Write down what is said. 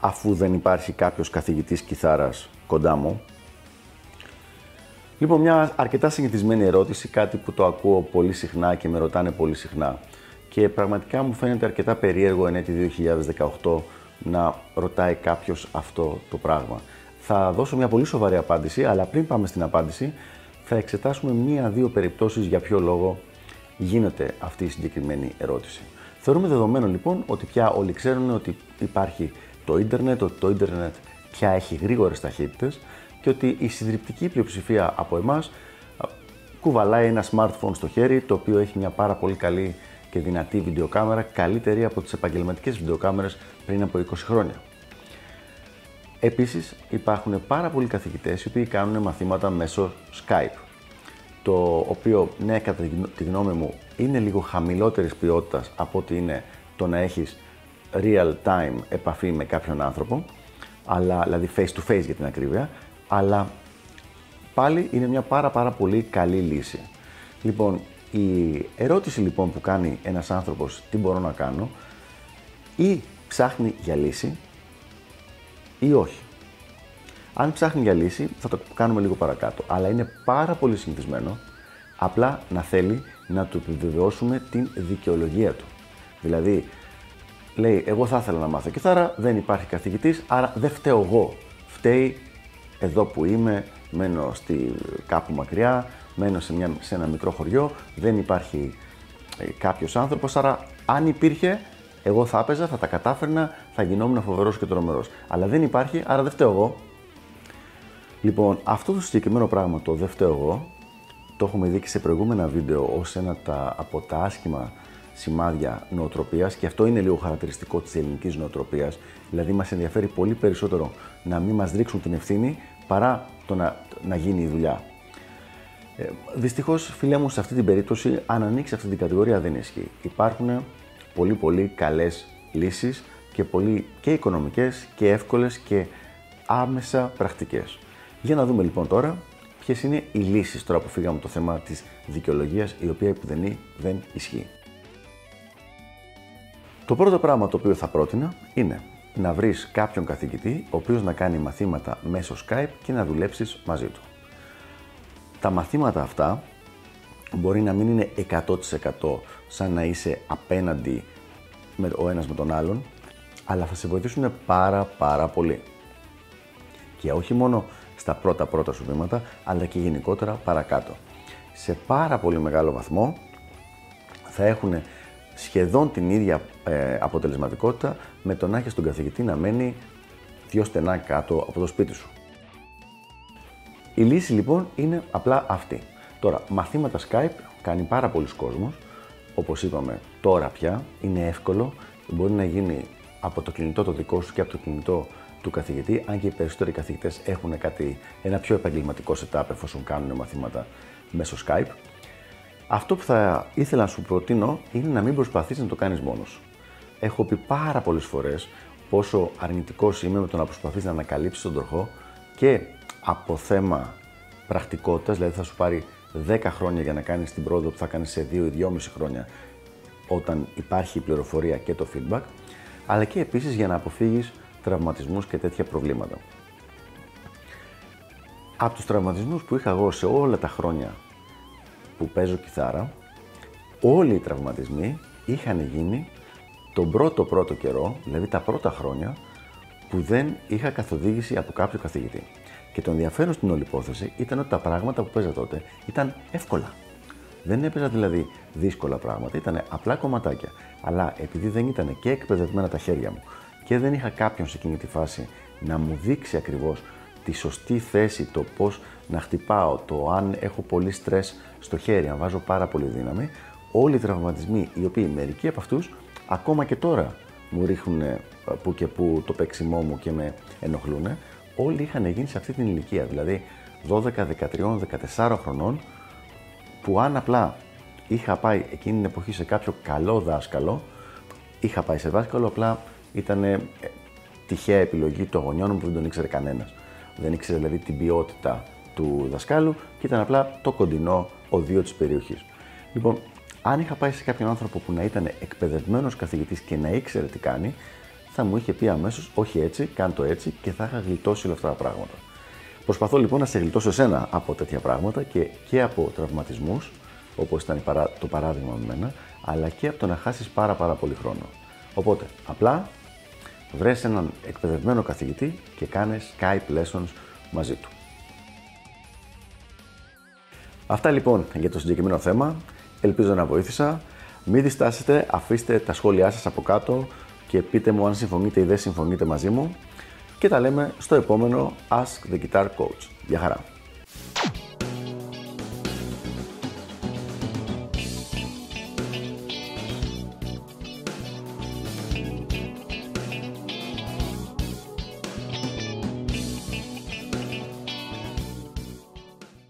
αφού δεν υπάρχει κάποιος καθηγητής κιθάρας κοντά μου. Λοιπόν, μια αρκετά συνηθισμένη ερώτηση, κάτι που το ακούω πολύ συχνά και με ρωτάνε πολύ συχνά. Και πραγματικά μου φαίνεται αρκετά περίεργο εν έτη 2018 να ρωτάει κάποιος αυτό το πράγμα. Θα δώσω μια πολύ σοβαρή απάντηση, αλλά πριν πάμε στην απάντηση, θα εξετάσουμε μία-δύο περιπτώσεις για ποιο λόγο γίνεται αυτή η συγκεκριμένη ερώτηση. Θεωρούμε δεδομένο λοιπόν ότι πια όλοι ξέρουν ότι υπάρχει το ίντερνετ, ότι το ίντερνετ πια έχει γρήγορες ταχύτητες και ότι η συντριπτική πλειοψηφία από εμάς κουβαλάει ένα smartphone στο χέρι το οποίο έχει μια πάρα πολύ καλή και δυνατή βιντεοκάμερα, καλύτερη από τις επαγγελματικές βιντεοκάμερες πριν από 20 χρόνια. Επίσης υπάρχουν πάρα πολλοί καθηγητές οι οποίοι κάνουν μαθήματα μέσω Skype, το οποίο ναι κατά τη γνώμη μου είναι λίγο χαμηλότερης ποιότητας από ότι είναι το να έχεις real time επαφή με κάποιον άνθρωπο, αλλά, δηλαδή face to face για την ακρίβεια, αλλά πάλι είναι μια πάρα πάρα πολύ καλή λύση. Λοιπόν, η ερώτηση λοιπόν που κάνει ένας άνθρωπος τι μπορώ να κάνω ή ψάχνει για λύση ή όχι. Αν ψάχνει για λύση θα το κάνουμε λίγο παρακάτω, αλλά είναι πάρα πολύ συνηθισμένο απλά να θέλει να του επιβεβαιώσουμε την δικαιολογία του. Δηλαδή, λέει: Εγώ θα ήθελα να μάθω κιθάρα, δεν υπάρχει καθηγητής, άρα δεν φταίω εγώ. Φταίει εδώ που είμαι, μένω στη, κάπου μακριά, μένω σε, μια, σε ένα μικρό χωριό, δεν υπάρχει ε, κάποιος άνθρωπος. Άρα, αν υπήρχε, εγώ θα έπαιζα, θα τα κατάφερνα, θα γινόμουν φοβερός και τρομερός. Αλλά δεν υπάρχει, άρα δεν φταίω εγώ. Λοιπόν, αυτό το συγκεκριμένο πράγμα, το δεν φταίω εγώ, το έχουμε δει και σε προηγούμενα βίντεο ως ένα τα, από τα άσχημα σημάδια νοοτροπίας και αυτό είναι λίγο χαρακτηριστικό της ελληνικής νοοτροπίας. Δηλαδή μας ενδιαφέρει πολύ περισσότερο να μην μας ρίξουν την ευθύνη παρά το να, να γίνει η δουλειά. Ε, Δυστυχώς, φίλε μου, σε αυτή την περίπτωση, αν ανοίξει αυτή την κατηγορία, δεν ισχύει. Υπάρχουν πολύ πολύ καλές λύσεις και πολύ και οικονομικές και εύκολες και άμεσα πρακτικές. Για να δούμε λοιπόν τώρα ποιες είναι οι λύσεις τώρα που φύγαμε το θέμα της δικαιολογίας, η οποία επουδενή δεν ισχύει. Το πρώτο πράγμα το οποίο θα πρότεινα είναι να βρεις κάποιον καθηγητή ο οποίος να κάνει μαθήματα μέσω Skype και να δουλέψεις μαζί του. Τα μαθήματα αυτά μπορεί να μην είναι 100% σαν να είσαι απέναντι με ο ένας με τον άλλον, αλλά θα σε βοηθήσουν πάρα πάρα πολύ. Και όχι μόνο στα πρώτα πρώτα σου βήματα, αλλά και γενικότερα παρακάτω. Σε πάρα πολύ μεγάλο βαθμό θα έχουν σχεδόν την ίδια ε, αποτελεσματικότητα με το να έχεις τον καθηγητή να μένει δύο στενά κάτω από το σπίτι σου. Η λύση λοιπόν είναι απλά αυτή. Τώρα, μαθήματα Skype κάνει πάρα πολλοί κόσμος. Όπως είπαμε τώρα πια, είναι εύκολο. Μπορεί να γίνει από το κινητό το δικό σου και από το κινητό του καθηγητή, αν και οι περισσότεροι καθηγητές έχουν κάτι, ένα πιο επαγγελματικό setup εφόσον κάνουν μαθήματα μέσω Skype. Αυτό που θα ήθελα να σου προτείνω είναι να μην προσπαθείς να το κάνεις μόνος. Έχω πει πάρα πολλές φορές πόσο αρνητικός είμαι με το να προσπαθείς να ανακαλύψεις τον τροχό και από θέμα πρακτικότητας, δηλαδή θα σου πάρει 10 χρόνια για να κάνεις την πρόοδο που θα κάνεις σε 2 ή 2,5 χρόνια όταν υπάρχει η πληροφορία και το feedback, αλλά και επίσης για να αποφύγεις τραυματισμούς και τέτοια προβλήματα. Από τους τραυματισμούς που είχα εγώ σε όλα τα χρόνια που παίζω κιθάρα, όλοι οι τραυματισμοί είχαν γίνει τον πρώτο πρώτο καιρό, δηλαδή τα πρώτα χρόνια, που δεν είχα καθοδήγηση από κάποιο καθηγητή. Και το ενδιαφέρον στην όλη υπόθεση ήταν ότι τα πράγματα που παίζα τότε ήταν εύκολα. Δεν έπαιζα δηλαδή δύσκολα πράγματα, ήταν απλά κομματάκια. Αλλά επειδή δεν ήταν και εκπαιδευμένα τα χέρια μου και δεν είχα κάποιον σε εκείνη τη φάση να μου δείξει ακριβώς τη σωστή θέση, το πώς να χτυπάω, το αν έχω πολύ στρες στο χέρι, αν βάζω πάρα πολύ δύναμη, όλοι οι τραυματισμοί, οι οποίοι μερικοί από αυτούς ακόμα και τώρα μου ρίχνουν που και που το παίξιμό μου και με ενοχλούν, όλοι είχαν γίνει σε αυτή την ηλικία. Δηλαδή 12, 13, 14 χρονών, που αν απλά είχα πάει εκείνη την εποχή σε κάποιο καλό δάσκαλο, είχα πάει σε δάσκαλο, απλά ήταν ε, τυχαία επιλογή των γονιών μου που δεν τον ήξερε κανένας. Δεν ήξερε δηλαδή την ποιότητα του δασκάλου και ήταν απλά το κοντινό οδείο της περιοχής. Λοιπόν, αν είχα πάει σε κάποιον άνθρωπο που να ήταν εκπαιδευμένος καθηγητής και να ήξερε τι κάνει, θα μου είχε πει αμέσως: Όχι έτσι, κάν το έτσι και θα είχα γλιτώσει όλα αυτά τα πράγματα. Προσπαθώ λοιπόν να σε γλιτώσω εσένα από τέτοια πράγματα και, και από τραυματισμούς, όπως ήταν το παράδειγμα με μένα, αλλά και από το να χάσεις πάρα, πάρα πολύ χρόνο. Οπότε, απλά βρες έναν εκπαιδευμένο καθηγητή και κάνες Skype lessons μαζί του. Αυτά λοιπόν για το συγκεκριμένο θέμα. Ελπίζω να βοήθησα. Μην διστάσετε, αφήστε τα σχόλιά σας από κάτω και πείτε μου αν συμφωνείτε ή δεν συμφωνείτε μαζί μου και τα λέμε στο επόμενο Ask the Guitar Coach. Γεια χαρά!